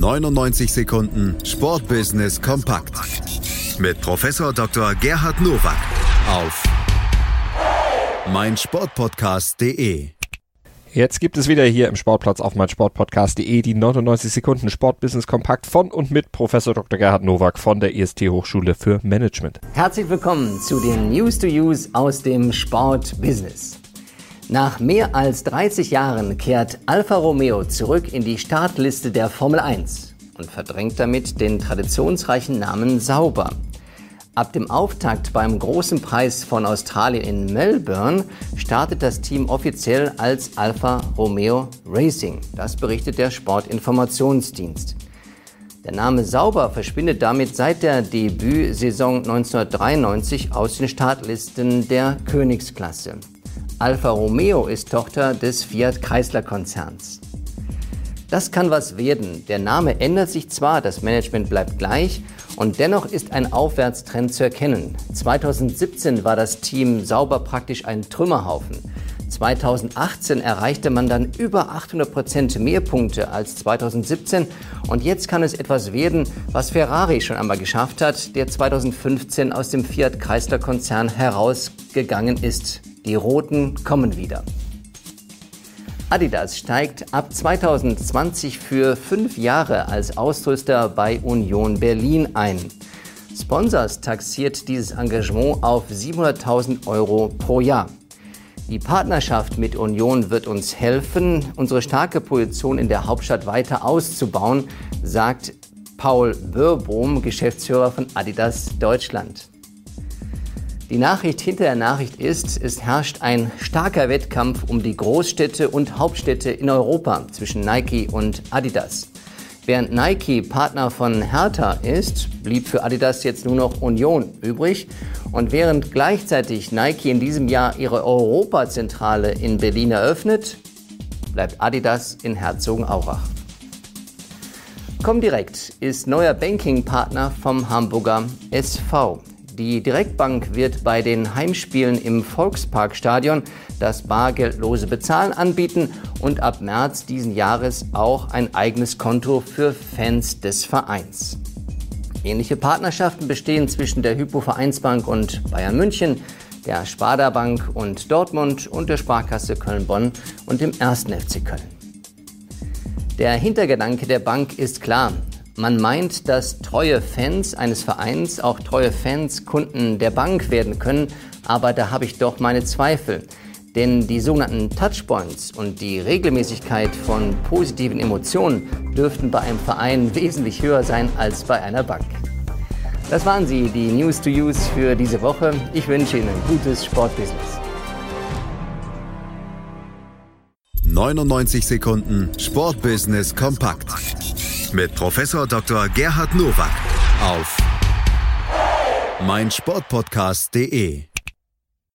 99 Sekunden Sportbusiness kompakt mit Professor Dr. Gerhard Nowak auf meinsportpodcast.de. Jetzt gibt es wieder hier im Sportplatz auf meinsportpodcast.de die 99 Sekunden Sportbusiness kompakt von und mit Professor Dr. Gerhard Nowak von der IST Hochschule für Management. Herzlich willkommen zu den News to Use aus dem Sportbusiness. Nach mehr als 30 Jahren kehrt Alfa Romeo zurück in die Startliste der Formel 1 und verdrängt damit den traditionsreichen Namen Sauber. Ab dem Auftakt beim Großen Preis von Australien in Melbourne startet das Team offiziell als Alfa Romeo Racing. Das berichtet der Sportinformationsdienst. Der Name Sauber verschwindet damit seit der Debütsaison 1993 aus den Startlisten der Königsklasse. Alfa Romeo ist Tochter des Fiat Chrysler Konzerns. Das kann was werden. Der Name ändert sich zwar, das Management bleibt gleich und dennoch ist ein Aufwärtstrend zu erkennen. 2017 war das Team sauber praktisch ein Trümmerhaufen. 2018 erreichte man dann über 800 Prozent mehr Punkte als 2017 und jetzt kann es etwas werden, was Ferrari schon einmal geschafft hat, der 2015 aus dem Fiat Chrysler Konzern herausgegangen ist. Die Roten kommen wieder. Adidas steigt ab 2020 für fünf Jahre als Ausrüster bei Union Berlin ein. Sponsors taxiert dieses Engagement auf 700.000 Euro pro Jahr. Die Partnerschaft mit Union wird uns helfen, unsere starke Position in der Hauptstadt weiter auszubauen, sagt Paul Börbohm, Geschäftsführer von Adidas Deutschland. Die Nachricht hinter der Nachricht ist, es herrscht ein starker Wettkampf um die Großstädte und Hauptstädte in Europa zwischen Nike und Adidas. Während Nike Partner von Hertha ist, blieb für Adidas jetzt nur noch Union übrig. Und während gleichzeitig Nike in diesem Jahr ihre Europazentrale in Berlin eröffnet, bleibt Adidas in Herzogenaurach. Comdirect ist neuer Banking-Partner vom Hamburger SV. Die Direktbank wird bei den Heimspielen im Volksparkstadion das bargeldlose Bezahlen anbieten und ab März diesen Jahres auch ein eigenes Konto für Fans des Vereins. Ähnliche Partnerschaften bestehen zwischen der Hypo Vereinsbank und Bayern München, der Sparda Bank und Dortmund und der Sparkasse Köln-Bonn und dem 1. FC Köln. Der Hintergedanke der Bank ist klar. Man meint, dass treue Fans eines Vereins auch treue Fans Kunden der Bank werden können, aber da habe ich doch meine Zweifel. Denn die sogenannten Touchpoints und die Regelmäßigkeit von positiven Emotionen dürften bei einem Verein wesentlich höher sein als bei einer Bank. Das waren sie, die News to Use für diese Woche. Ich wünsche Ihnen gutes Sportbusiness. 99 Sekunden Sportbusiness kompakt mit Professor Dr. Gerhard Nowak auf meinsportpodcast.de.